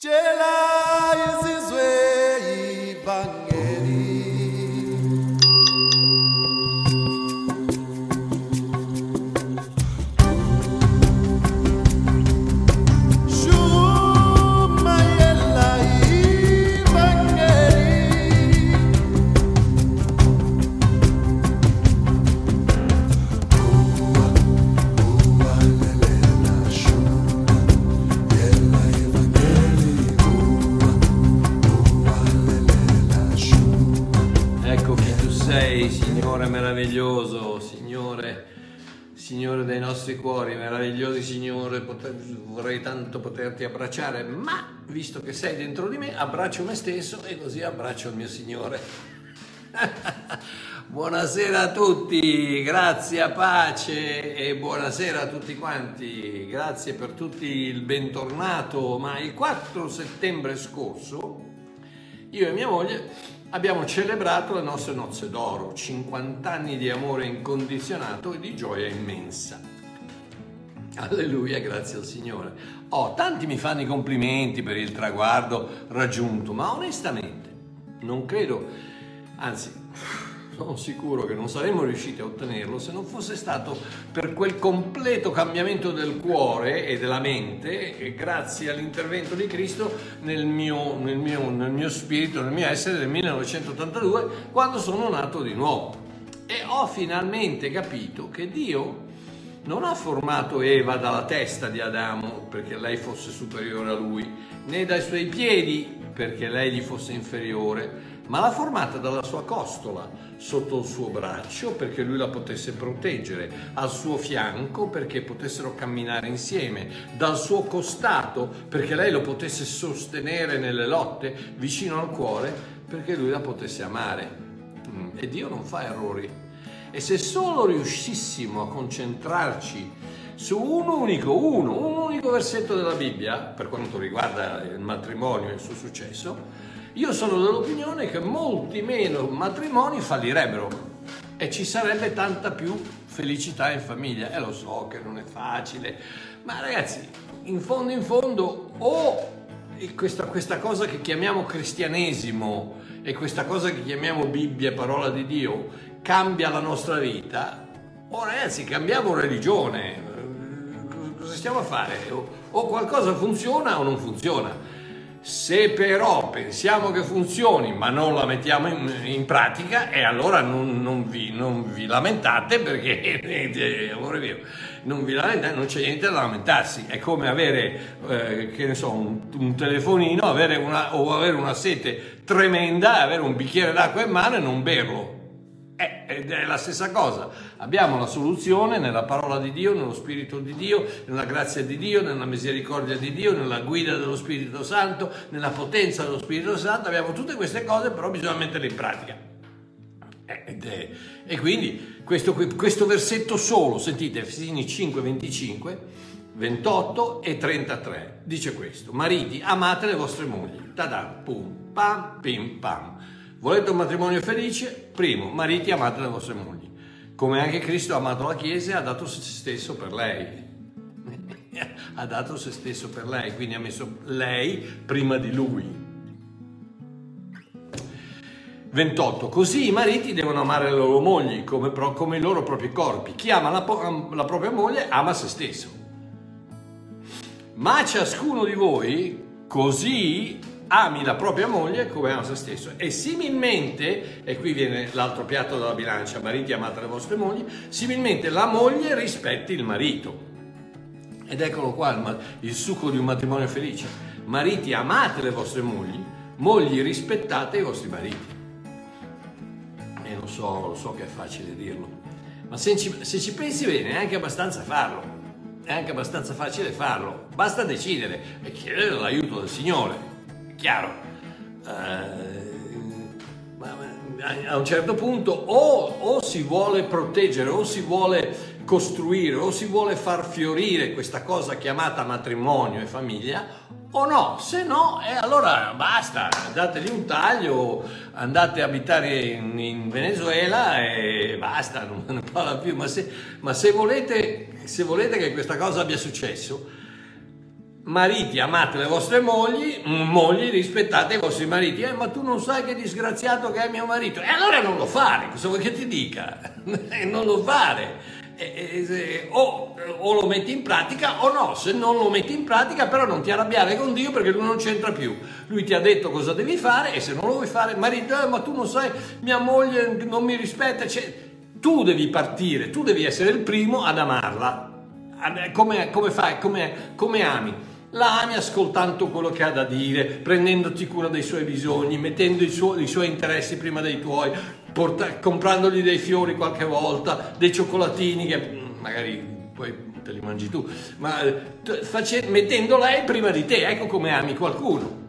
Jela! Cuori, meravigliosi Signore, poter- vorrei tanto poterti abbracciare, ma visto che sei dentro di me, abbraccio me stesso e così abbraccio il mio Signore. buonasera a tutti, grazie pace e buonasera a tutti quanti, grazie per tutti il bentornato, ma il 4 settembre scorso io e mia moglie abbiamo celebrato le nostre nozze d'oro, 50 anni di amore incondizionato e di gioia immensa. Alleluia, grazie al Signore. Oh, tanti mi fanno i complimenti per il traguardo raggiunto, ma onestamente non credo, anzi sono sicuro che non saremmo riusciti a ottenerlo se non fosse stato per quel completo cambiamento del cuore e della mente, grazie all'intervento di Cristo nel mio, nel mio- nel mio spirito, nel mio essere del 1982, quando sono nato di nuovo. E ho finalmente capito che Dio non ha formato Eva dalla testa di Adamo perché lei fosse superiore a lui, né dai suoi piedi perché lei gli fosse inferiore, ma l'ha formata dalla sua costola, sotto il suo braccio perché lui la potesse proteggere, al suo fianco perché potessero camminare insieme, dal suo costato perché lei lo potesse sostenere nelle lotte, vicino al cuore perché lui la potesse amare. Mm, E Dio non fa errori. E se solo riuscissimo a concentrarci su un unico, uno, un unico versetto della Bibbia, per quanto riguarda il matrimonio e il suo successo, io sono dell'opinione che molti meno matrimoni fallirebbero e ci sarebbe tanta più felicità in famiglia. E lo so che non è facile, ma ragazzi, in fondo in fondo o questa, questa cosa che chiamiamo cristianesimo e questa cosa che chiamiamo Bibbia, parola di Dio, cambia la nostra vita, o ragazzi cambiamo religione, cosa stiamo a fare? O, qualcosa funziona o non funziona. Se però pensiamo che funzioni ma non la mettiamo in, in pratica, e allora non, non vi, non vi lamentate perché, amore mio, non vi lamentate, non c'è niente da lamentarsi. È come avere, eh, che ne so, un, un telefonino avere una, o avere una sete tremenda, avere un bicchiere d'acqua in mano e non berlo. Eh, ed è la stessa cosa. Abbiamo la soluzione nella parola di Dio, nello Spirito di Dio, nella grazia di Dio, nella misericordia di Dio, nella guida dello Spirito Santo, nella potenza dello Spirito Santo. Abbiamo tutte queste cose, però bisogna metterle in pratica. Eh, è- E quindi questo, questo versetto solo, sentite, Efesini 5, 25, 28 e 33, dice questo, mariti amate le vostre mogli, tada, pum, pam, pim, pam. Volete un matrimonio felice? Primo, mariti amate le vostre mogli, come anche Cristo ha amato la Chiesa e ha dato se stesso per lei. ha dato se stesso per lei, quindi ha messo lei prima di lui. 28. Così i mariti devono amare le loro mogli come, pro- come i loro propri corpi. Chi ama la, la propria moglie ama se stesso. Ma ciascuno di voi così ami la propria moglie come ama se stesso. E similmente, e qui viene l'altro piatto della bilancia, mariti amate le vostre mogli, similmente la moglie rispetti il marito. Ed eccolo qua il, il succo di un matrimonio felice. Mariti amate le vostre mogli, mogli rispettate i vostri mariti. E lo so, lo so che è facile dirlo, ma se ci, se ci pensi bene è anche abbastanza farlo. È anche abbastanza facile farlo. Basta decidere e chiedere l'aiuto del Signore. Chiaro. Eh, a un certo punto o, o si vuole proteggere o si vuole costruire o si vuole far fiorire questa cosa chiamata matrimonio e famiglia o no, se no, eh, allora basta, dategli un taglio, andate a abitare in, in Venezuela e basta, non ne parla più. Ma se, ma se volete, se volete che questa cosa abbia successo, mariti amate le vostre mogli, mogli rispettate i vostri mariti. Eh, ma tu non sai che disgraziato che è mio marito. E allora non lo fare, cosa vuoi che ti dica? non lo fare. E, e, o, o, lo metti in pratica o no, se non lo metti in pratica però non ti arrabbiare con Dio perché lui non c'entra più, lui ti ha detto cosa devi fare e se non lo vuoi fare, marito, eh, ma tu non sai, mia moglie non mi rispetta, cioè, tu devi partire, tu devi essere il primo ad amarla, come, come fai, come, come ami? La ami ascoltando quello che ha da dire, prendendoti cura dei suoi bisogni, mettendo i, suoi, i suoi interessi prima dei tuoi, porta, comprandogli dei fiori qualche volta, dei cioccolatini che mm, magari poi te li mangi tu, ma eh, face, mettendo lei prima di te, ecco come ami qualcuno.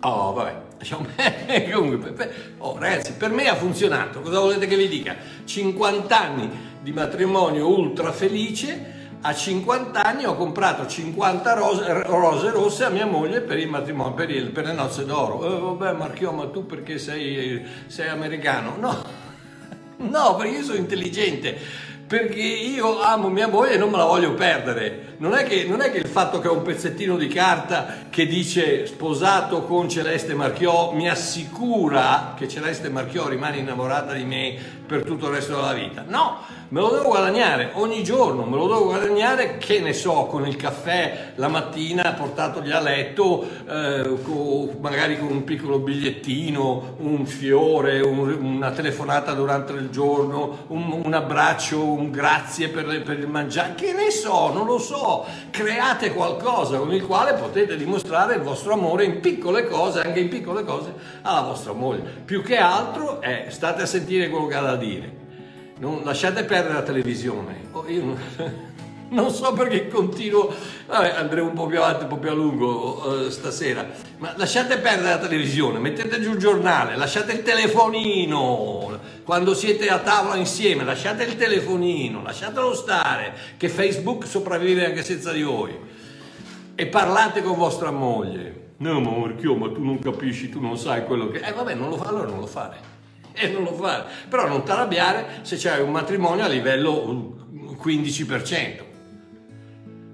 Oh, vabbè. Comunque, oh, ragazzi, per me ha funzionato. Cosa volete che vi dica? 50 anni di matrimonio ultra felice a 50 anni ho comprato 50 rose, rose rosse a mia moglie per il matrimonio, per, il, per le nozze d'oro. Eh, vabbè, Marchio, ma tu perché sei, sei americano? No, no, perché io sono intelligente perché io amo mia moglie e non me la voglio perdere. Non è, che, non è che il fatto che ho un pezzettino di carta che dice sposato con Celeste Marchiò mi assicura che Celeste Marchiò rimane innamorata di me per tutto il resto della vita. No, me lo devo guadagnare ogni giorno, me lo devo guadagnare, che ne so, con il caffè la mattina portatogli a letto, eh, con, magari con un piccolo bigliettino, un fiore, un, una telefonata durante il giorno, un, un abbraccio, un grazie per, per il mangiare, che ne so, non lo so, create qualcosa con il quale potete dimostrare il vostro amore in piccole cose, anche in piccole cose, alla vostra moglie. Più che altro è, state a sentire quello che ha da dire. Non, lasciate perdere la televisione. Oh, io non, so perché continuo, vabbè, andremo un po' più avanti, un po' più a lungo uh, stasera, ma lasciate perdere la televisione, mettete giù il giornale, lasciate il telefonino, quando siete a tavola insieme, lasciate il telefonino, lasciatelo stare, che Facebook sopravvive anche senza di voi. E parlate con vostra moglie. No, ma Marchio, ma tu non capisci, tu non sai quello che... Eh vabbè, non lo fa, allora non lo fare e non lo fare. Però non ti arrabbiare se c'hai un matrimonio a livello 15%.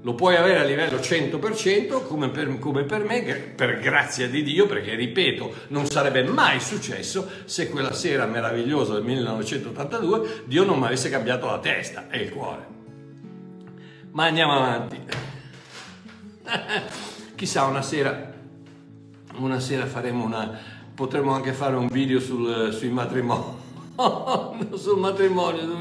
Lo puoi avere a livello 100% come per, come per me, per grazia di Dio, perché ripeto, non sarebbe mai successo se quella sera meravigliosa del 1982 Dio non mi avesse cambiato la testa e il cuore. Ma andiamo avanti. Chissà, una sera, una sera faremo una, potremmo anche fare un video sul, sui matrimoni. sul matrimonio,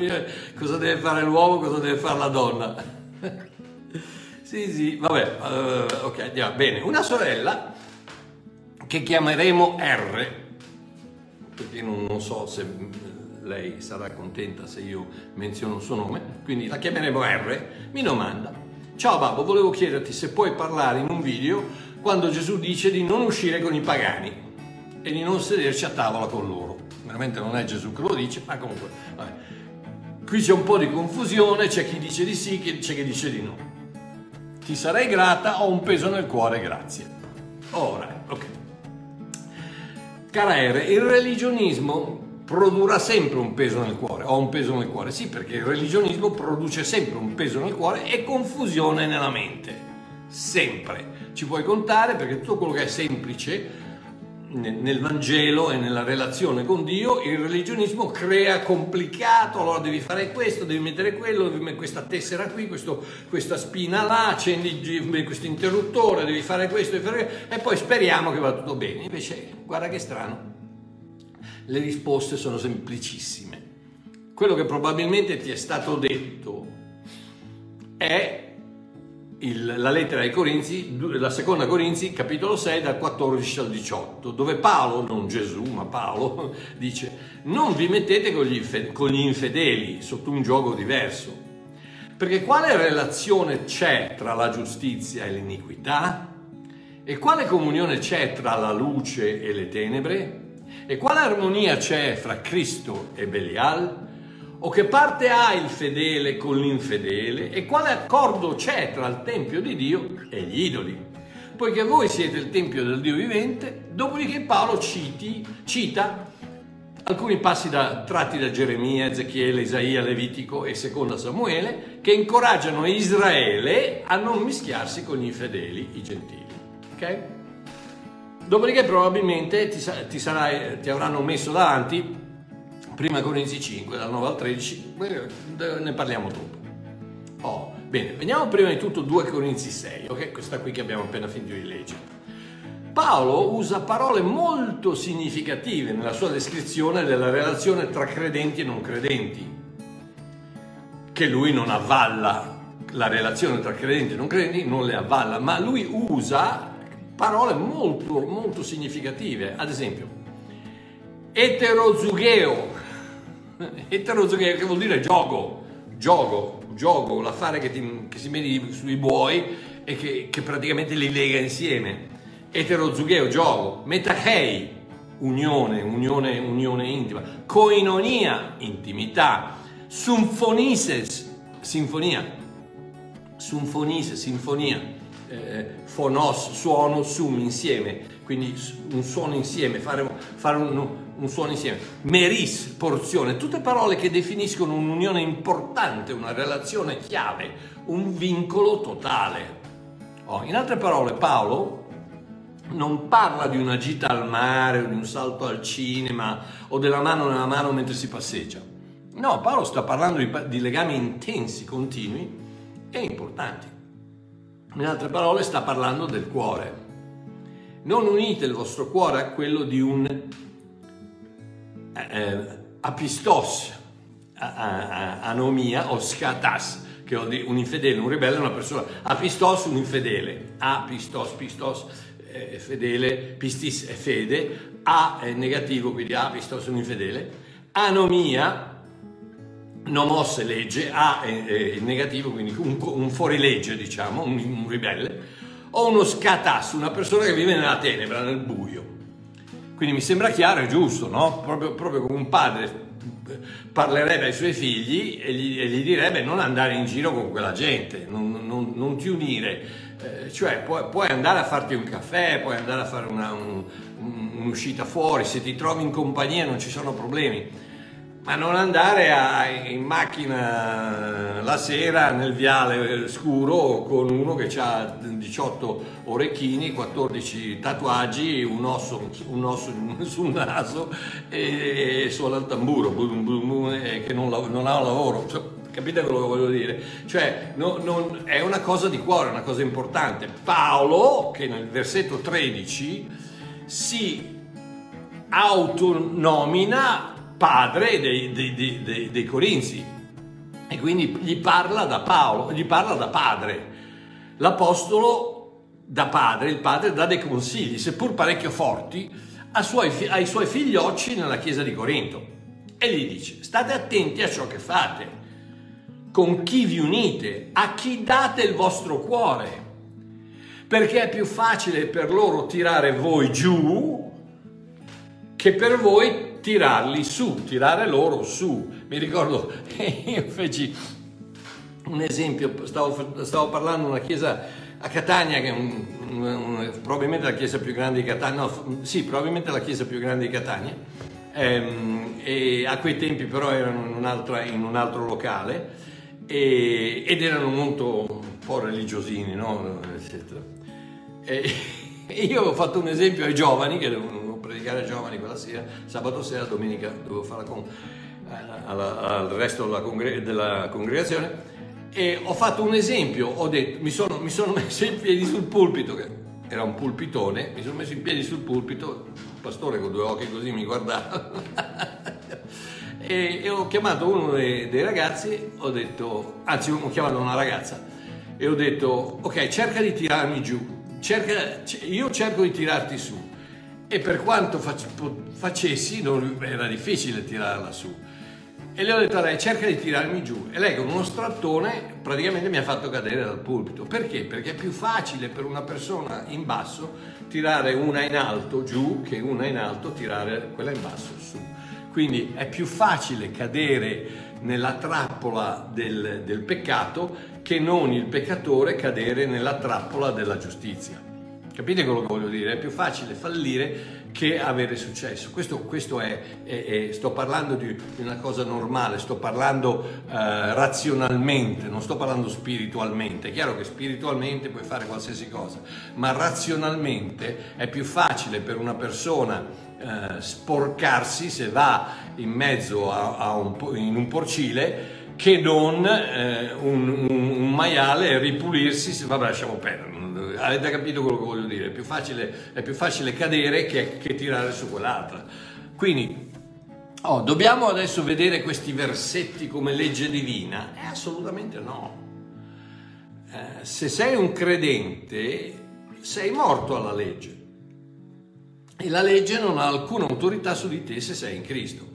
cosa deve fare l'uomo, cosa deve fare la donna. sì, sì, vabbè, uh, ok, andiamo. Bene, una sorella che chiameremo R, perché non, non, so se lei sarà contenta se io menziono il suo nome, quindi la chiameremo R, mi domanda, ciao babbo, volevo chiederti se puoi parlare in un video quando Gesù dice di non uscire con i pagani e di non sederci a tavola con loro. Veramente non è Gesù che lo dice, ma comunque, vabbè. qui c'è un po' di confusione, c'è chi dice di sì, c'è chi dice di no. Ti sarei grata, ho un peso nel cuore, grazie. Ora, ok. Cara Ere, il religionismo produrrà sempre un peso nel cuore, ho un peso nel cuore, sì, perché il religionismo produce sempre un peso nel cuore e confusione nella mente, sempre. Ci puoi contare perché tutto quello che è semplice nel Vangelo e nella relazione con Dio, il religionismo crea complicato, allora devi fare questo, devi mettere quello, devi mettere questa tessera qui, questo, questa spina là, accendi questo interruttore, devi fare questo, devi fare questo, e poi speriamo che va tutto bene. Invece, guarda che strano, le risposte sono semplicissime. Quello che probabilmente ti è stato detto è il, la lettera ai Corinzi, la seconda Corinzi, capitolo 6, dal 14 al 18, dove Paolo, non Gesù, ma Paolo, dice, non vi mettete con gli, con gli infedeli sotto un gioco diverso. Perché quale relazione c'è tra la giustizia e l'iniquità? E quale comunione c'è tra la luce e le tenebre? E quale armonia c'è fra Cristo e Belial? O che parte ha il fedele con l'infedele e quale accordo c'è tra il Tempio di Dio e gli idoli? Poiché voi siete il Tempio del Dio vivente, dopodiché Paolo citi, cita alcuni passi da, tratti da Geremia, Ezechiele, Isaia, Levitico e Seconda Samuele che incoraggiano Israele a non mischiarsi con gli infedeli, i gentili. Ok? Dopodiché probabilmente ti, ti sarai- ti avranno messo davanti Prima Corinzi 5, dal 9 al 13, eh, ne parliamo dopo. Oh, bene, veniamo prima di tutto 2 Corinzi 6, ok? Questa qui che abbiamo appena finito di leggere. Paolo usa parole molto significative nella sua descrizione della relazione tra credenti e non credenti, che lui non avvalla, la relazione tra credenti e non credenti non le avvalla, ma lui usa parole molto, molto significative, ad esempio, eterozugeo, eterozugeo che vuol dire gioco, gioco, gioco, l'affare che, ti, che si mette sui buoi e che, che praticamente li lega insieme. Eterozugeo, gioco, metachei, unione, unione, unione intima, koinonia, intimità, symphonises, sinfonia, symphonises, sinfonia, eh, phonos, suono, sum, insieme, quindi un suono insieme, fare, fare un, un suono insieme, meris, porzione, tutte parole che definiscono un'unione importante, una relazione chiave, un vincolo totale. Oh, in altre parole, Paolo non parla di una gita al mare o di un salto al cinema o della mano nella mano mentre si passeggia. No, Paolo sta parlando di, di legami intensi, continui e importanti. In altre parole sta parlando del cuore. Non unite il vostro cuore a quello di un eh, apistos, a, a, a, anomia o scatas, che un infedele, un ribelle una persona, apistos un infedele, apistos, pistos, è fedele, pistis è fede, A è negativo, quindi apistos un infedele, anomia, nomos è legge, A è, è negativo, quindi un, un fuorilegge, diciamo, un, un, ribelle, o uno scatas, una persona che vive nella tenebra, nel buio. Quindi mi sembra chiaro e giusto, no? Proprio, proprio come un padre parlerebbe ai suoi figli e gli, e gli, direbbe non andare in giro con quella gente, non, non, non ti unire eh, cioè puoi, puoi, andare a farti un caffè, puoi andare a fare una, un, un'uscita fuori, se ti trovi in compagnia non ci sono problemi, ma non andare a, in macchina la sera nel viale scuro con uno che ha 18 orecchini, 14 tatuaggi, un osso, un osso sul naso e, suona il tamburo, che non, non ha un lavoro. Cioè, Capite quello che voglio dire? Cioè, no, non, è una cosa di cuore, una cosa importante. Paolo, che nel versetto 13 si autonomina padre dei, dei, dei, dei Corinzi. E quindi gli parla da Paolo, gli parla da padre. L'apostolo da padre, il padre dà dei consigli, seppur parecchio forti, suoi, ai suoi figliocci nella chiesa di Corinto. E gli dice state attenti a ciò che fate. Con chi vi unite, a chi date il vostro cuore, perché è più facile per loro tirare voi giù che per voi tirarli su, tirare loro su. Mi ricordo, io feci un esempio, stavo, stavo parlando di una chiesa a Catania, che è un, un, probabilmente la chiesa più grande di Catania, no, sì, probabilmente la chiesa più grande di Catania, ehm, e a quei tempi però erano in un, in un altro locale e, ed erano molto un po' religiosini, no? E, io ho fatto un esempio ai giovani, che devono predicare ai giovani quella sera, sabato sera, domenica dovevo fare con, alla, al resto della, congre- della, congregazione, e ho fatto un esempio, ho detto, mi sono, mi sono messo in piedi sul pulpito, che era un pulpitone, mi sono messo in piedi sul pulpito, il pastore con due occhi così mi guardava. E, e ho chiamato uno dei, dei, ragazzi, ho detto, anzi ho chiamato una ragazza e ho detto ok cerca di tirarmi giù, cerca, io cerco di tirarti su e per quanto facessi non, era difficile tirarla su. E le ho detto a lei cerca di tirarmi giù e lei con uno strattone praticamente mi ha fatto cadere dal pulpito. Perché? Perché è più facile per una persona in basso tirare una in alto giù che una in alto tirare quella in basso su. Quindi è più facile cadere nella trappola del, del peccato che non il peccatore cadere nella trappola della giustizia. Capite quello che voglio dire? È più facile fallire che avere successo. Questo, questo è, è- è- sto parlando di una cosa normale, sto parlando eh, razionalmente, non sto parlando spiritualmente. È chiaro che spiritualmente puoi fare qualsiasi cosa, ma razionalmente è più facile per una persona eh, sporcarsi se va in mezzo a, a un, in un porcile che non eh, un, un- un maiale ripulirsi se vabbè lasciamo perdere avete capito quello che voglio dire? È più facile, è più facile cadere che, che tirare su quell'altra. Quindi oh, dobbiamo adesso vedere questi versetti come legge divina? Eh, assolutamente no. Eh, se sei un credente sei morto alla legge. E la legge non ha alcuna autorità su di te se sei in Cristo.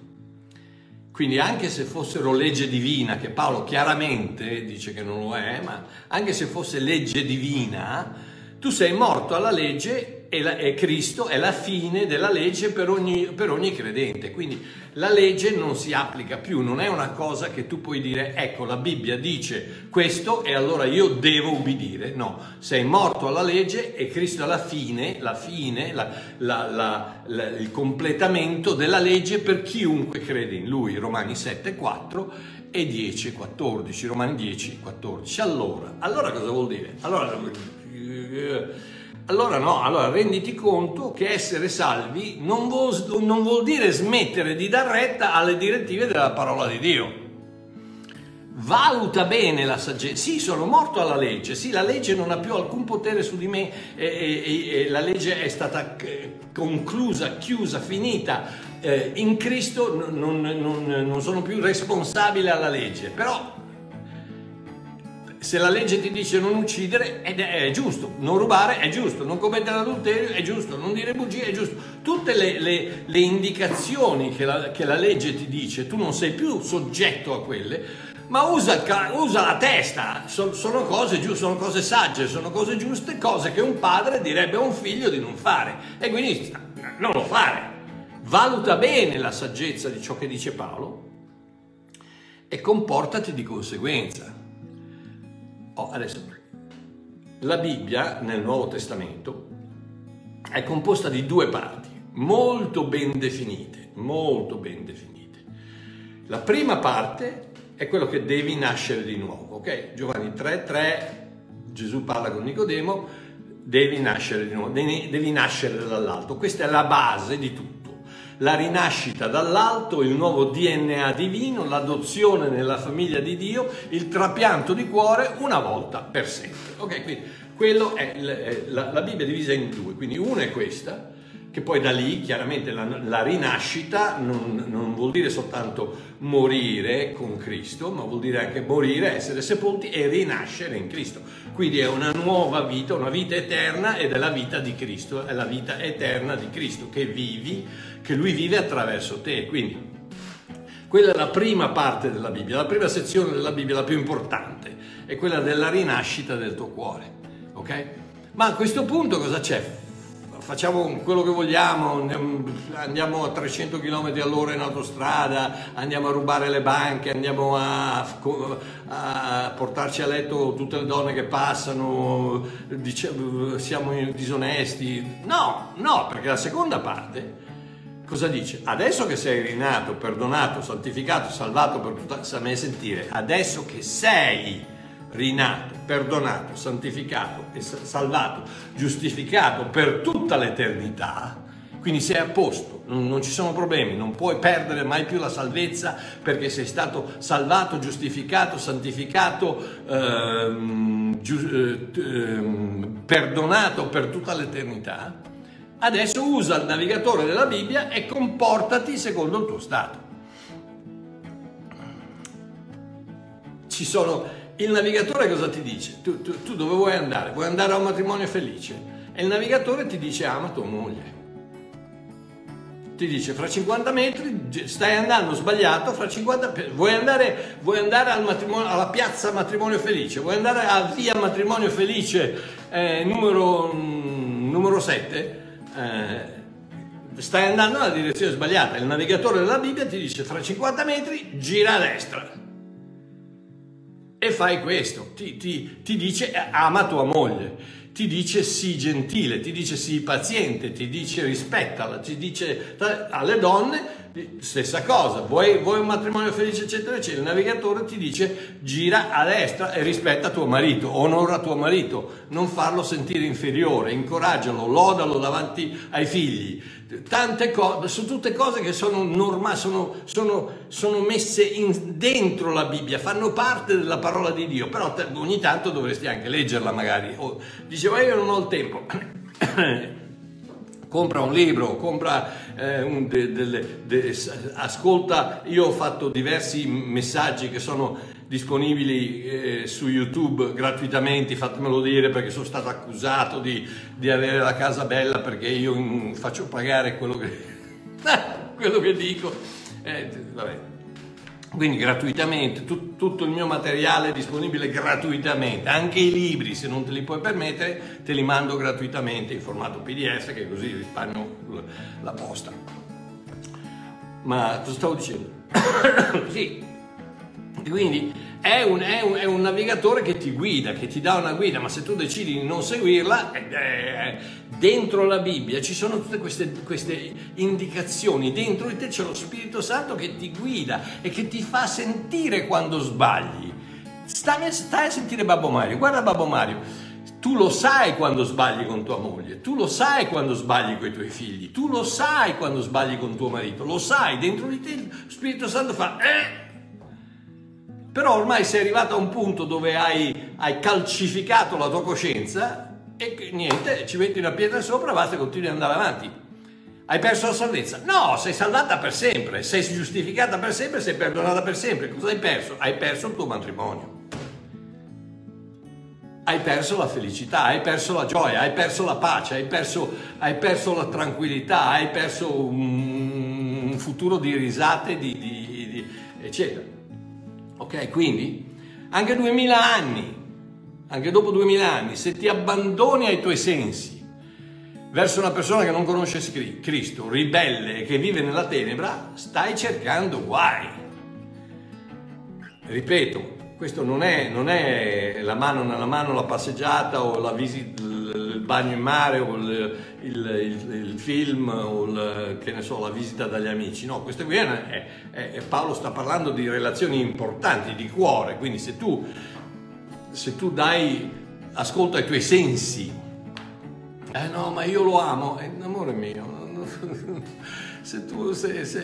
Quindi anche se fossero legge divina, che Paolo chiaramente dice che non lo è, ma anche se fosse legge divina, tu sei morto alla legge e, la- e Cristo è la fine della legge per ogni, per ogni credente. Quindi la legge non si applica più, non è una cosa che tu puoi dire, ecco la Bibbia dice questo e allora io devo ubbidire. No, sei morto alla legge e Cristo è la fine, la fine, la- la- la- il completamento della legge per chiunque crede in lui. Romani 7, 4 e 10, 14. Romani 10, 14. Allora, allora cosa vuol dire? Allora, allora no, allora renditi conto che essere salvi non vuol, non vuol dire smettere di dar retta alle direttive della parola di Dio. Valuta bene la saggezza. Sì, sono morto alla legge. Sì, la legge non ha più alcun potere su di me. e- e- e- la legge è stata eh, conclusa, chiusa, finita. Eh, in Cristo non- non- non sono più responsabile alla legge. Però se la legge ti dice non uccidere è, è giusto, non rubare è giusto, non commettere adulterio è giusto, non dire bugie è giusto. Tutte le, le- le indicazioni che la, che la legge ti dice, tu non sei più soggetto a quelle, ma usa, usa la testa, So- sono cose giuste, sono cose sagge, sono cose giuste, cose che un padre direbbe a un figlio di non fare. E quindi non lo fare. Valuta bene la saggezza di ciò che dice Paolo e comportati di conseguenza. Oh, adesso, la Bibbia nel Nuovo Testamento è composta di due parti molto ben definite, molto ben definite. La prima parte è quello che devi nascere di nuovo, ok? Giovanni 3:3 Gesù parla con Nicodemo, devi nascere di nuovo, devi, devi nascere dall'alto. Questa è la base di tutto. La rinascita dall'alto, il nuovo DNA divino, l'adozione nella famiglia di Dio, il trapianto di cuore una volta per sempre. Ok, quindi quello è la, la Bibbia è divisa in due, quindi una è questa, che poi da lì chiaramente la, la rinascita non, non vuol dire soltanto morire con Cristo, ma vuol dire anche morire, essere sepolti e rinascere in Cristo. Quindi è una nuova vita, una vita eterna ed è la vita di Cristo, è la vita eterna di Cristo che vivi, che Lui vive attraverso te. Quindi quella è la prima parte della Bibbia, la prima sezione della Bibbia, la più importante, è quella della rinascita del tuo cuore. Ok? Ma a questo punto cosa c'è? Facciamo quello che vogliamo, andiamo- a 300 km all'ora in autostrada, andiamo a rubare le banche, andiamo a, a portarci a letto tutte le donne che passano, dice- siamo disonesti. No, no, perché la seconda parte Cosa dice? Adesso che sei rinato, perdonato, santificato, salvato per tutta... Sa me sentire, adesso che sei rinato, perdonato, santificato e sa- salvato, giustificato per tutta l'eternità, quindi sei a posto, non, ci sono problemi, non puoi perdere mai più la salvezza perché sei stato salvato, giustificato, santificato, ehm, giu- eh, ehm, perdonato per tutta l'eternità. Adesso usa il navigatore della Bibbia e comportati secondo il tuo stato. Ci sono, il navigatore cosa ti dice? Tu, tu- tu dove vuoi andare? Vuoi andare a un matrimonio felice? E il navigatore ti dice ama tua moglie. Ti dice fra 50 metri stai andando sbagliato, fra 50 pe- vuoi andare, vuoi andare al alla piazza matrimonio felice, vuoi andare a via matrimonio felice eh, numero, mm, numero 7, eh, stai andando nella direzione sbagliata. Il navigatore della Bibbia ti dice fra 50 metri gira a destra e fai questo. Ti, ti- ti dice ama tua moglie, ti dice sii gentile, ti dice sii paziente, ti dice rispettala, ti dice alle donne stessa cosa, vuoi, vuoi un matrimonio felice eccetera eccetera, il navigatore ti dice gira a destra e rispetta tuo marito, onora tuo marito, non farlo sentire inferiore, incoraggialo, lodalo davanti ai figli, tante cose, sono tutte cose che sono normali, sono, sono, sono messe in, dentro la Bibbia, fanno parte della parola di Dio, però ogni tanto dovresti anche leggerla magari. O, diceva io non ho il tempo. compra un libro, compra eh, un de, de, de, ascolta, io ho fatto diversi messaggi che sono disponibili eh, su YouTube gratuitamente, fatemelo dire perché sono stato accusato di, di avere la casa bella perché io mm, faccio pagare quello che, quello che dico. Eh, vabbè, quindi gratuitamente, tu, tutto il mio materiale è disponibile gratuitamente, anche i libri se non te li puoi permettere te li mando gratuitamente in formato PDF che così risparmio la posta. Ma cosa stavo dicendo? sì, quindi è un, è, un, è un, navigatore che ti guida, che ti dà una guida, ma se tu decidi di non seguirla, eh, eh, dentro la Bibbia ci sono tutte queste, queste, indicazioni, dentro di te c'è lo Spirito Santo che ti guida e che ti fa sentire quando sbagli. Stai, stai a sentire Babbo Mario, guarda Babbo Mario. Tu lo sai quando sbagli con tua moglie, tu lo sai quando sbagli con i tuoi figli, tu lo sai quando sbagli con tuo marito, lo sai, dentro di te lo Spirito Santo fa, eh, però ormai sei arrivato a un punto dove hai, hai calcificato la tua coscienza e niente, ci metti una pietra sopra, basta e continui ad andare avanti. Hai perso la salvezza? No, sei saldata per sempre, sei giustificata per sempre, sei perdonata per sempre. Cosa hai perso? Hai perso il tuo matrimonio. Hai perso la felicità, hai perso la gioia, hai perso la pace, hai perso, hai perso la tranquillità, hai perso un, futuro di risate, di, di, di, eccetera. Ok, quindi anche duemila anni, anche dopo duemila anni, se ti abbandoni ai tuoi sensi verso una persona che non conosce Cristo, ribelle e che vive nella tenebra, stai cercando guai. Ripeto, questo non è, non è la mano nella mano la passeggiata o la visita il bagno in mare o il, il, il, il film o so, la visita dagli amici. No, questo qui è, è, Paolo sta parlando di relazioni importanti, di cuore, quindi se tu, se tu dai ascolto ai tuoi sensi, eh no, ma io lo amo, eh, amore mio, se tu, se, se,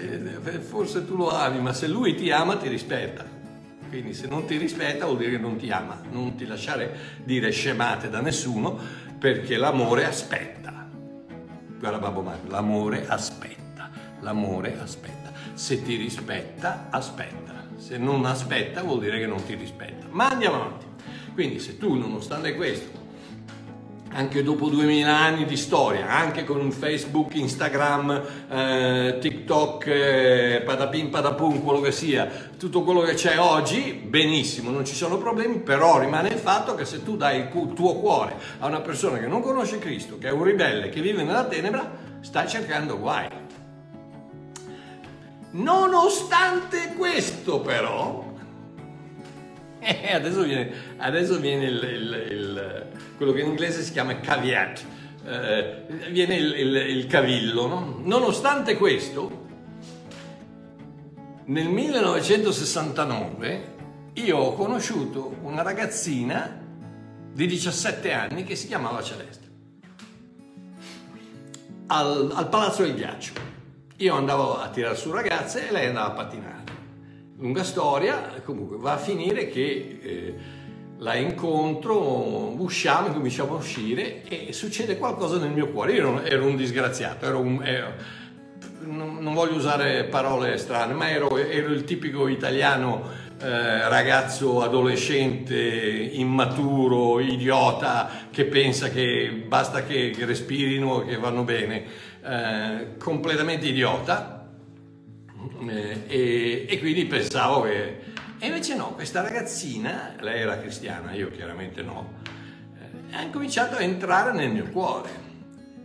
forse tu lo ami, ma se lui ti ama ti rispetta. Quindi se non ti rispetta vuol dire che non ti ama, non ti lasciare dire scemate da nessuno perché l'amore aspetta. Guarda Babbo Mario, l'amore aspetta, l'amore aspetta. Se ti rispetta, aspetta. Se non aspetta vuol dire che non ti rispetta. Ma andiamo avanti. Quindi se tu, nonostante questo, anche dopo 2000 anni di storia, anche con Facebook, Instagram, eh, TikTok, eh, padapin, padapum, quello che sia, tutto quello che c'è oggi, benissimo, non ci sono problemi, però rimane il fatto che se tu dai il tuo cuore a una persona che non conosce Cristo, che è un ribelle, che vive nella tenebra, stai cercando guai. Nonostante questo però, eh, adesso viene, adesso viene il, il, il, quello che in inglese si chiama caveat, eh, viene il, cavillo. No? Nonostante questo, nel 1969 io ho conosciuto una ragazzina di 17 anni che si chiamava Celeste al, al Palazzo del Ghiaccio. Io andavo a tirare su ragazze e lei andava a pattinare lunga storia, comunque va a finire che eh, la incontro, usciamo, cominciamo a uscire e succede qualcosa nel mio cuore. Io ero, ero un disgraziato, ero un, ero, non, non, voglio usare parole strane, ma ero, ero il tipico italiano eh, ragazzo adolescente, immaturo, idiota, che pensa che basta che respirino e che vanno bene, eh, completamente idiota e, e, quindi pensavo che... E invece no, questa ragazzina, lei era cristiana, io chiaramente no, eh, ha cominciato a entrare nel mio cuore.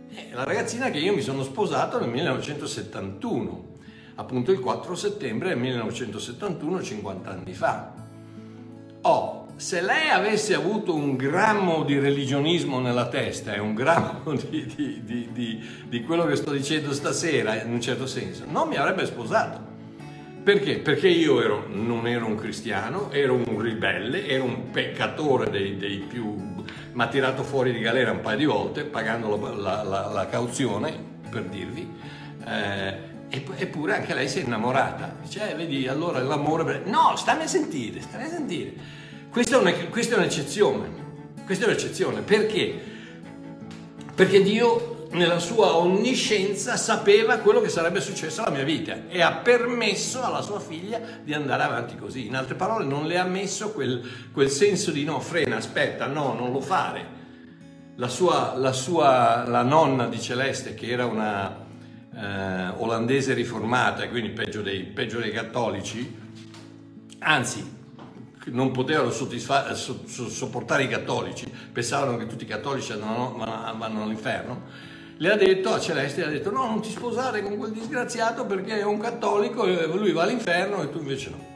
È la ragazzina che io mi sono sposato nel 1971, appunto il 4 settembre del 1971, 50 anni fa. Ho se lei avesse avuto un grammo di religionismo nella testa e un grammo di, di- di- di- quello che sto dicendo stasera, in un certo senso, non mi avrebbe sposato. Perché? Perché io ero- non ero un cristiano, ero un ribelle, ero un peccatore dei, dei più... mi ha tirato fuori di galera un paio di volte pagando la, la- la- la cauzione, per dirvi, eh, eppure anche lei si è innamorata. Eh, vedi, allora l'amore... No, stammi a sentire, stammi a sentire. Questa è, un- questa è un'eccezione, questa è un'eccezione, perché? Perché Dio nella sua onniscienza sapeva quello che sarebbe successo alla mia vita e ha permesso alla sua figlia di andare avanti così. In altre parole, non le ha messo quel, quel senso di no, frena, aspetta, no, non lo fare. La sua, la sua la nonna di Celeste, che era una eh, olandese riformata, quindi peggio dei, peggio dei cattolici, anzi non potevano soddisfa- so- so- sopportare i cattolici, pensavano che tutti i cattolici andavano- vanno, all'inferno, le ha detto a Celeste, le ha detto no, non ti sposare con quel disgraziato perché è un cattolico e lui va all'inferno e tu invece no.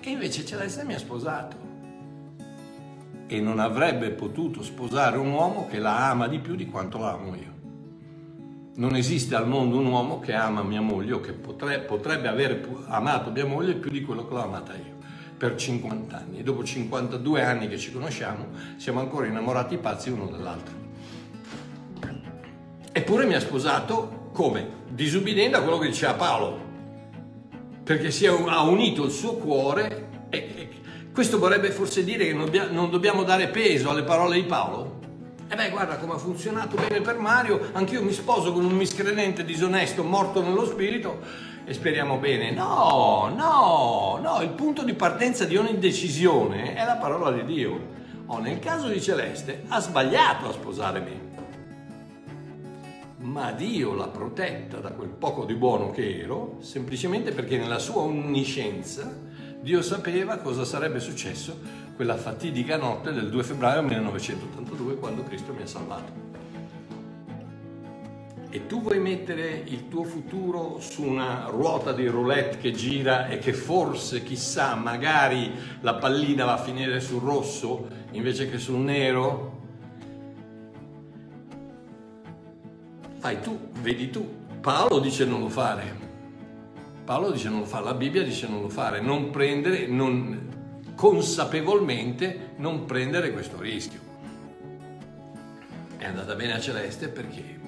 E invece Celeste mi ha sposato e non avrebbe potuto sposare un uomo che la ama di più di quanto la amo io. Non esiste al mondo un uomo che ama mia moglie o che potre- potrebbe aver amato mia moglie più di quello che l'ho amata io per 50 anni. E dopo 52 anni che ci conosciamo siamo ancora innamorati pazzi uno dell'altro. Eppure mi ha sposato come? Disubbidendo a quello che diceva Paolo, perché si è, ha unito il suo cuore e, e questo vorrebbe forse dire che non non dobbiamo dare peso alle parole di Paolo? E beh, guarda come ha funzionato bene per Mario, anch'io mi sposo con un miscredente disonesto morto nello spirito e speriamo bene. No, no, no, il punto di partenza di ogni decisione è la parola di Dio. Oh, nel caso di Celeste ha sbagliato a sposare me ma Dio l'ha protetta da quel poco di buono che ero, semplicemente perché nella sua onniscienza Dio sapeva cosa sarebbe successo quella fatidica notte del 2 febbraio 1982 quando Cristo mi ha salvato. E tu vuoi mettere il tuo futuro su una ruota di roulette che gira e che forse, chissà, magari la pallina va a finire sul rosso invece che sul nero? fai tu, vedi tu. Paolo dice non lo fare. Paolo dice non lo fare, la Bibbia dice non lo fare, non prendere, non, consapevolmente non prendere questo rischio. È andata bene a Celeste perché?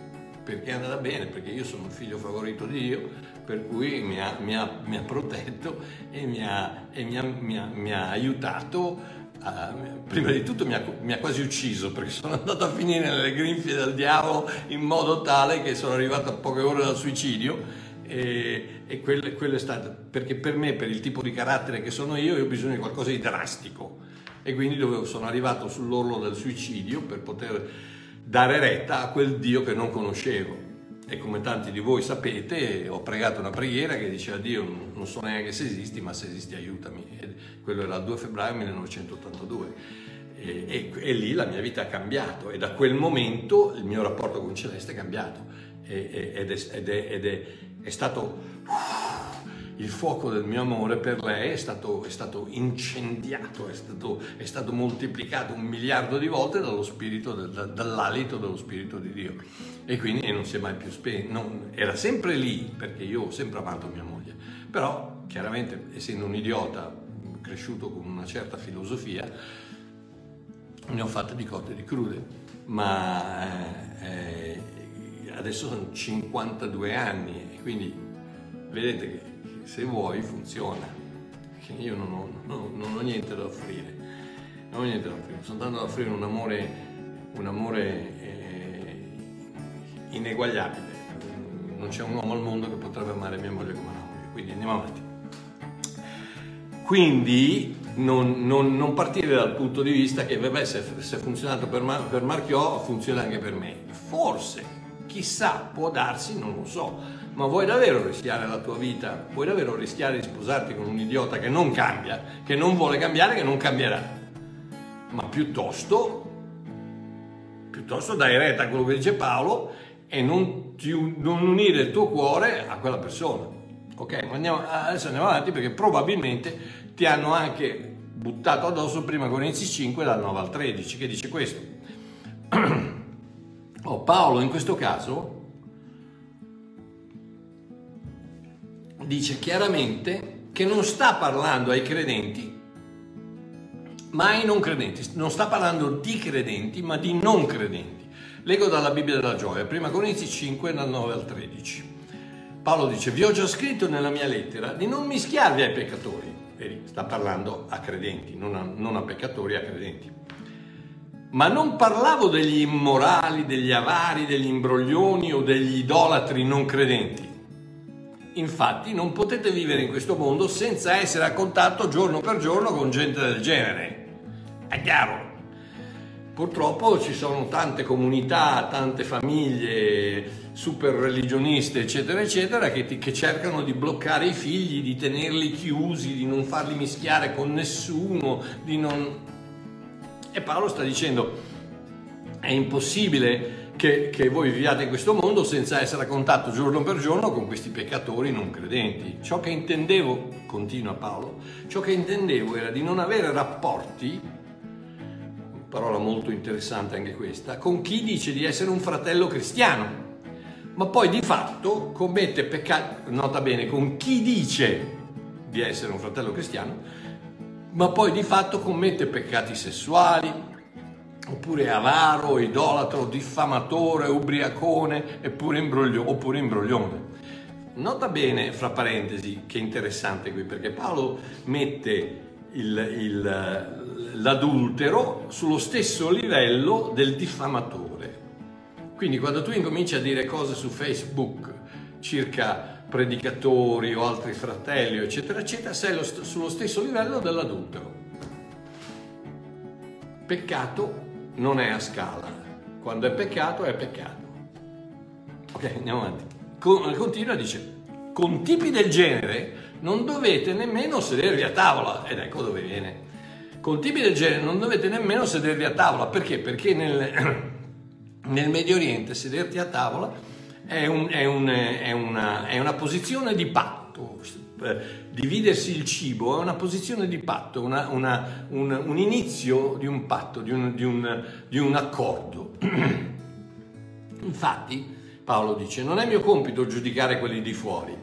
Perché è andata bene, perché io sono un figlio favorito di Dio, per cui mi ha, mi ha- mi ha protetto e mi ha, e mi ha- aiutato a- prima di tutto mi ha, quasi ucciso perché sono andato a finire nelle grinfie del diavolo in modo tale che sono arrivato a poche ore dal suicidio e, e quello, quello è stato perché per me, per il tipo di carattere che sono io, io ho bisogno di qualcosa di drastico. E quindi dovevo- sono arrivato sull'orlo del suicidio per poter dare retta a quel Dio che non conoscevo. E come tanti di voi sapete, ho pregato una preghiera che diceva Dio, non so neanche se esisti, ma se esisti aiutami. E quello era il 2 febbraio 1982. E, e- e lì la mia vita ha cambiato e da quel momento il mio rapporto con Celeste è cambiato. Ed è, ed è- ed è- è stato il fuoco del mio amore per lei è stato, è stato incendiato, è stato, è stato moltiplicato un miliardo di volte spirito, dall'alito dello Spirito di Dio. E quindi non si è mai più spento, era sempre lì perché io ho sempre amato mia moglie. Però, chiaramente, essendo un idiota cresciuto con una certa filosofia, ne ho fatte di cotte di crude. Ma eh, eh, adesso sono 52 anni e quindi vedete che se vuoi funziona. Che io non ho, non non ho niente da offrire. Non ho niente da offrire. Andando ad offrire un amore, un amore eh, ineguagliabile. Non c'è un uomo al mondo che potrebbe amare mia moglie come la moglie. Quindi andiamo avanti. Quindi non, non- non partire dal punto di vista che vabbè, se, se è funzionato per, Ma- per Marchiò funziona anche per me. Forse, chissà, può darsi, non lo so, ma vuoi davvero rischiare la tua vita? Vuoi davvero rischiare di sposarti con un idiota che non cambia, che non vuole cambiare, che non cambierà? Ma piuttosto, piuttosto dai retta a quello che dice Paolo e non, ti- non unire il tuo cuore a quella persona. Ok, ma andiamo, adesso andiamo avanti perché probabilmente ti hanno anche buttato addosso prima Corinzi 5 dal 9 al 13 che dice questo. Oh, Paolo in questo caso dice chiaramente che non sta parlando ai credenti, ma ai non credenti, non sta parlando di credenti, ma di non credenti. Leggo dalla Bibbia della Gioia, 1 Corinzi 5 dal 9 al 13. Paolo dice, vi ho già scritto nella mia lettera di non mischiarvi ai peccatori. Vedi, sta parlando a credenti, non a, non a peccatori, a credenti. Ma non parlavo degli immorali, degli avari, degli imbroglioni o degli idolatri non credenti. Infatti non potete vivere in questo mondo senza essere a contatto giorno per giorno con gente del genere. È chiaro. Purtroppo ci sono tante comunità, tante famiglie super religioniste, eccetera, eccetera, che, ti, che, cercano di bloccare i figli, di tenerli chiusi, di non farli mischiare con nessuno, di non e Paolo sta dicendo, è impossibile che, che, voi viviate in questo mondo senza essere a contatto giorno per giorno con questi peccatori non credenti. Ciò che intendevo, continua Paolo, ciò che intendevo era di non avere rapporti, parola molto interessante anche questa, con chi dice di essere un fratello cristiano, ma poi di fatto commette peccati, nota bene, con chi dice di essere un fratello cristiano, ma poi di fatto commette peccati sessuali, oppure avaro, idolatro, diffamatore, ubriacone, imbroglio, oppure imbroglione. Nota bene, fra parentesi, che interessante qui, perché Paolo mette il, il, l'adultero sullo stesso livello del diffamatore. Quindi quando tu incominci a dire cose su Facebook circa predicatori o altri fratelli, eccetera, eccetera, sei lo sullo stesso livello dell'adultero. Peccato non è a scala, quando è peccato è peccato. Ok, andiamo avanti. Con, continua dice, con tipi del genere non dovete nemmeno sedervi a tavola, ed ecco dove viene. Con tipi del genere non dovete nemmeno sedervi a tavola, perché? Perché nel, nel Medio Oriente sederti a tavola è, un, è, un, è, una, è una, posizione di patto. Dividersi il cibo è una posizione di patto, una, una, un, un, inizio di un patto, di un, di un, di un accordo. Infatti, Paolo dice, non è mio compito giudicare quelli di fuori.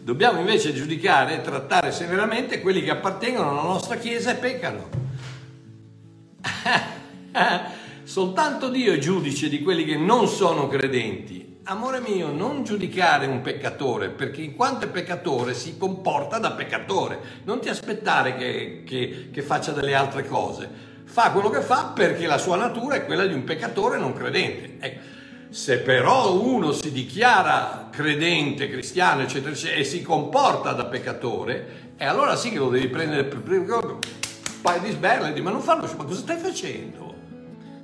Dobbiamo invece giudicare e trattare severamente quelli che appartengono alla nostra Chiesa e peccano. Soltanto Dio è giudice di quelli che non sono credenti. Amore mio, non giudicare un peccatore, perché in quanto è peccatore si comporta da peccatore. Non ti aspettare che, che, che faccia delle altre cose. Fa quello che fa perché la sua natura è quella di un peccatore non credente. Ecco. Se però uno si dichiara credente, cristiano, eccetera, eccetera, e si comporta da peccatore, e allora sì che lo devi prendere per un paio di sberle, ma non farlo, ma cosa stai facendo?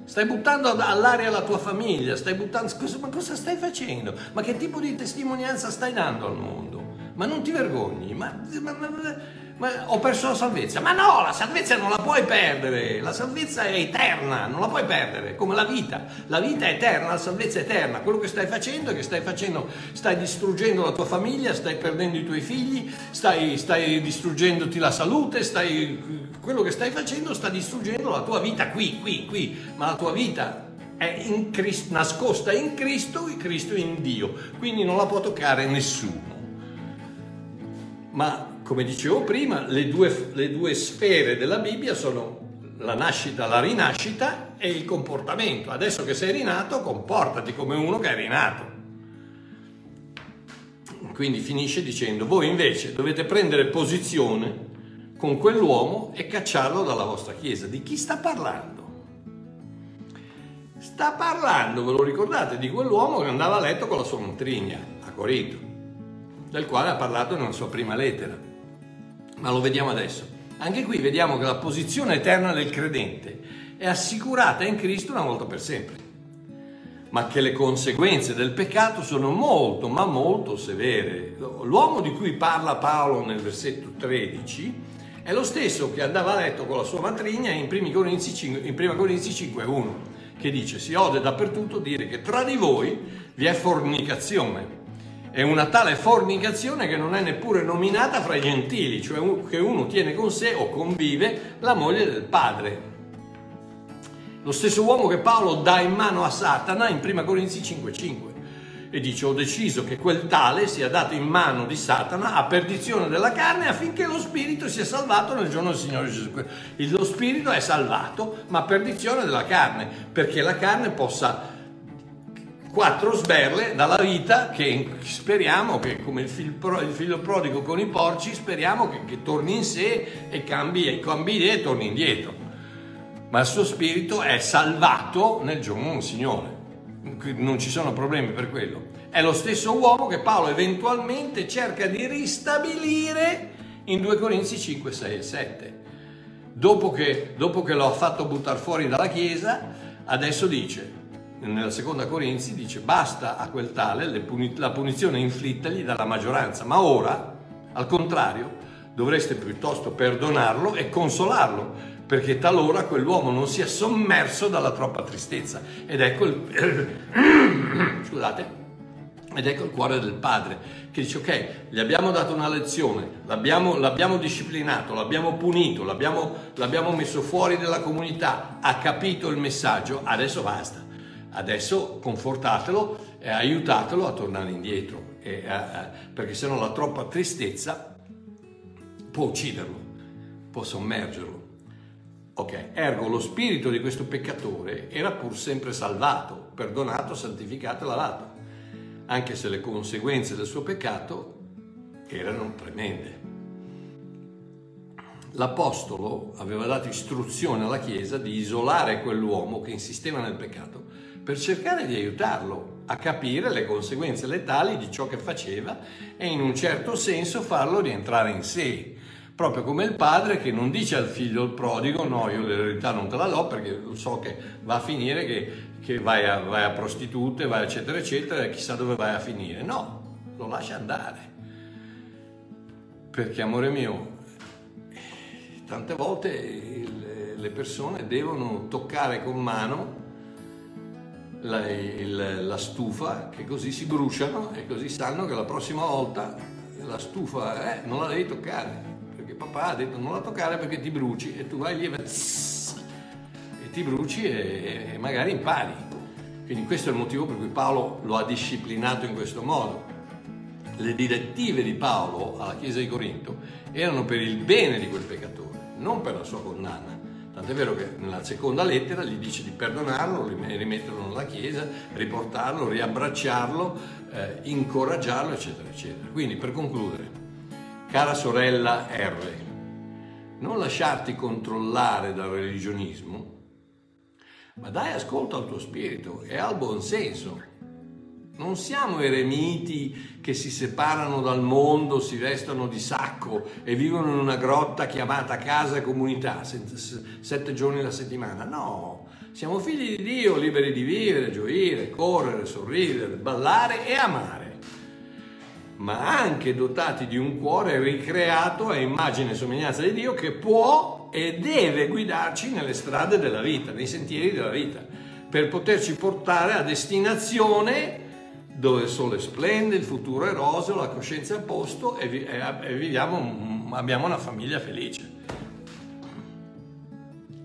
Stai buttando all'aria la tua famiglia, stai buttando... ma cosa stai facendo? Ma che tipo di testimonianza stai dando al mondo? Ma non ti vergogni? Ma, ma, ma, ma, ho perso la salvezza. Ma no, la salvezza non la puoi perdere. La salvezza è eterna, non la puoi perdere, come la vita. La vita è eterna, la salvezza è eterna. Quello che stai facendo è che stai facendo, stai distruggendo la tua famiglia, stai perdendo i tuoi figli, stai, stai distruggendoti la salute, stai, quello che stai facendo sta distruggendo la tua vita qui, qui, qui. Ma la tua vita è in Cristo, nascosta in Cristo e Cristo in Dio. Quindi non la può toccare nessuno. Ma come dicevo prima, le due, le due sfere della Bibbia sono la nascita, la rinascita e il comportamento. Adesso che sei rinato, comportati come uno che è rinato. Quindi finisce dicendo, voi invece dovete prendere posizione con quell'uomo e cacciarlo dalla vostra chiesa. Di chi sta parlando? Sta parlando, ve lo ricordate, di quell'uomo che andava a letto con la sua matrigna a Corinto, del quale ha parlato nella sua prima lettera ma lo vediamo adesso. Anche qui vediamo che la posizione eterna del credente è assicurata in Cristo una volta per sempre, ma che le conseguenze del peccato sono molto, ma molto severe. L'uomo di cui parla Paolo nel versetto 13 è lo stesso che andava a letto con la sua matrigna in 1 Corinzi 5, 5.1, che dice si ode dappertutto dire che tra di voi vi è fornicazione è una tale fornicazione che non è neppure nominata fra i gentili, cioè che uno tiene con sé o convive la moglie del padre. Lo stesso uomo che Paolo dà in mano a Satana in 1 Corinzi 5:5 e dice ho deciso che quel tale sia dato in mano di Satana a perdizione della carne affinché lo spirito sia salvato nel giorno del Signore Gesù Lo spirito è salvato ma a perdizione della carne perché la carne possa quattro sberle dalla vita che speriamo che come il figlio, prodigo con i porci speriamo che, che torni in sé e cambi, e cambi idea e torni indietro. Ma il suo spirito è salvato nel giorno del Signore. Non ci sono problemi per quello. È lo stesso uomo che Paolo eventualmente cerca di ristabilire in 2 Corinzi 5, 6 e 7 dopo che, dopo che lo ha fatto buttare fuori dalla chiesa adesso dice nella seconda Corinzi dice basta a quel tale le puni- la punizione inflittagli dalla maggioranza, ma ora, al contrario, dovreste piuttosto perdonarlo e consolarlo, perché talora quell'uomo non sia sommerso dalla troppa tristezza. Ed ecco il, scusate, ed ecco il cuore del padre che dice ok, gli abbiamo dato una lezione, l'abbiamo, l'abbiamo disciplinato, l'abbiamo punito, l'abbiamo, l'abbiamo messo fuori dalla comunità, ha capito il messaggio, adesso basta. Adesso confortatelo e aiutatelo a tornare indietro, e, eh, perché sennò la troppa tristezza può ucciderlo, può sommergerlo. Ok, ergo lo spirito di questo peccatore era pur sempre salvato, perdonato, santificato e lavato, anche se le conseguenze del suo peccato erano tremende. L'Apostolo aveva dato istruzione alla Chiesa di isolare quell'uomo che insisteva nel peccato per cercare di aiutarlo a capire le conseguenze letali di ciò che faceva e in un certo senso farlo rientrare in sé. Proprio come il padre che non dice al figlio il prodigo no, io l'eredità non te la do perché so che va a finire che, che vai, a, vai a prostitute, vai eccetera eccetera e chissà dove vai a finire. No, lo lascia andare. Perché amore mio, tante volte le persone devono toccare con mano la, il- la stufa che così si bruciano e così sanno che la prossima volta la stufa eh, non la devi toccare perché papà ha detto non la toccare perché ti bruci e tu vai lì e, tss, e ti bruci e, e magari impari quindi questo è il motivo per cui Paolo lo ha disciplinato in questo modo le direttive di Paolo alla Chiesa di Corinto erano per il bene di quel peccatore, non per la sua condanna. Tant'è vero che nella seconda lettera gli dice di perdonarlo, rim- rimetterlo nella Chiesa, riportarlo, riabbracciarlo, eh, incoraggiarlo, eccetera, eccetera. Quindi, per concludere, cara sorella R, non lasciarti controllare dal religionismo, ma dai ascolto al tuo spirito e al buon senso. Non siamo eremiti che si separano dal mondo, si vestono di sacco e vivono in una grotta chiamata casa e comunità, sette giorni alla settimana. No, siamo figli di Dio, liberi di vivere, gioire, correre, sorridere, ballare e amare, ma anche dotati di un cuore ricreato a immagine e somiglianza di Dio che può e deve guidarci nelle strade della vita, nei sentieri della vita, per poterci portare a destinazione dove il sole splende, il futuro è roseo, la coscienza è a posto e, vi- e- viviamo, abbiamo una famiglia felice.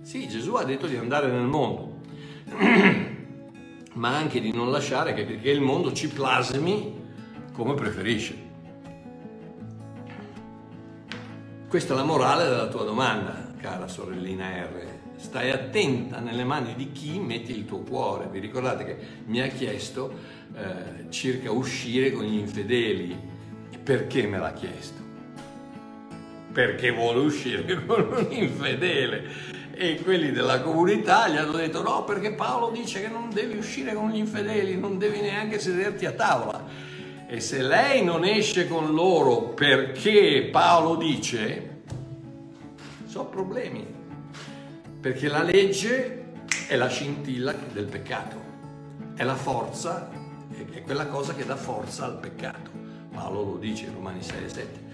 Sì, Gesù ha detto di andare nel mondo, ma anche di non lasciare che, che il mondo ci plasmi come preferisce. Questa è la morale della tua domanda, cara sorellina R. Stai attenta nelle mani di chi metti il tuo cuore. Vi ricordate che mi ha chiesto eh, circa uscire con gli infedeli. Perché me l'ha chiesto? Perché vuole uscire con un infedele. E quelli della comunità gli hanno detto no, perché Paolo dice che non devi uscire con gli infedeli, non devi neanche sederti a tavola. E se lei non esce con loro perché Paolo dice, sono problemi. Perché la legge è la scintilla del peccato, è la forza, è quella cosa che dà forza al peccato. Paolo lo dice in Romani 6 e 7.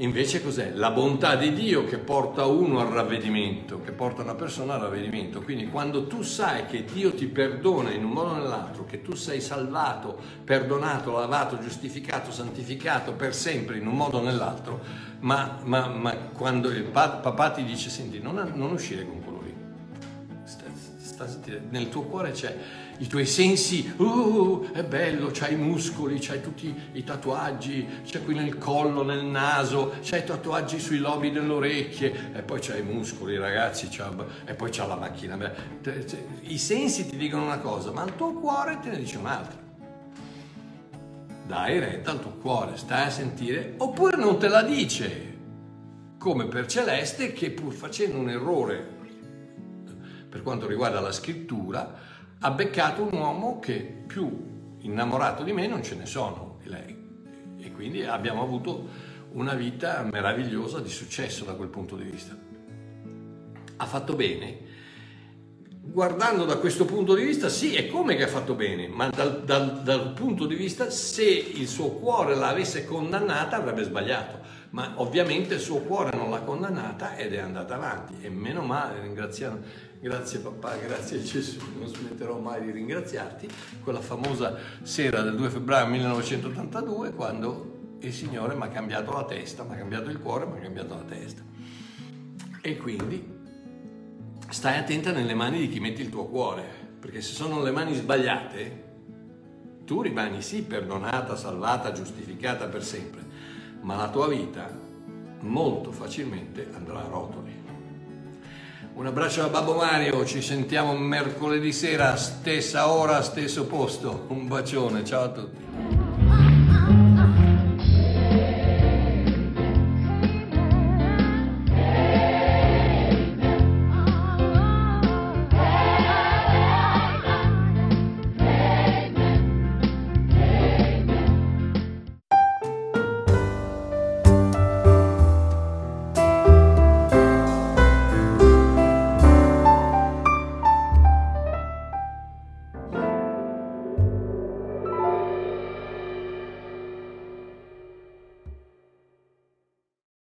Invece cos'è? La bontà di Dio che porta uno al ravvedimento, che porta una persona al ravvedimento. Quindi quando tu sai che Dio ti perdona in un modo o nell'altro, che tu sei salvato, perdonato, lavato, giustificato, santificato per sempre in un modo o nell'altro, ma, ma, ma quando il pa- papà ti dice senti non, non uscire con quello lì, sta, sta, nel tuo cuore c'è i tuoi sensi, uh, è bello, c'hai i muscoli, c'hai tutti i tatuaggi, c'è qui nel collo, nel naso, c'hai i tatuaggi sui lobi delle orecchie, e poi c'hai i muscoli, ragazzi, c'ha, e poi c'ha la macchina. I sensi ti dicono una cosa, ma il tuo cuore te ne dice un'altra. Dai retta al tuo cuore, stai a sentire, oppure non te la dice, come per Celeste che pur facendo un errore per quanto riguarda la scrittura, ha beccato un uomo che più innamorato di me non ce ne sono, lei. E quindi abbiamo avuto una vita meravigliosa di successo da quel punto di vista. Ha fatto bene. Guardando da questo punto di vista, sì, è come che ha fatto bene, ma dal, dal, dal punto di vista se il suo cuore l'avesse condannata avrebbe sbagliato ma ovviamente il suo cuore non l'ha condannata ed è andata avanti e meno male, ringraziamo, grazie papà, grazie Gesù, non smetterò mai di ringraziarti, quella famosa sera del 2 febbraio 1982 quando il Signore mi ha cambiato la testa, mi ha cambiato il cuore, mi ha cambiato la testa. E quindi stai attenta nelle mani di chi metti il tuo cuore, perché se sono le mani sbagliate, tu rimani sì perdonata, salvata, giustificata per sempre, ma la tua vita molto facilmente andrà a rotoli. Un abbraccio da Babbo Mario, ci sentiamo mercoledì sera, stessa ora, stesso posto. Un bacione, ciao a tutti.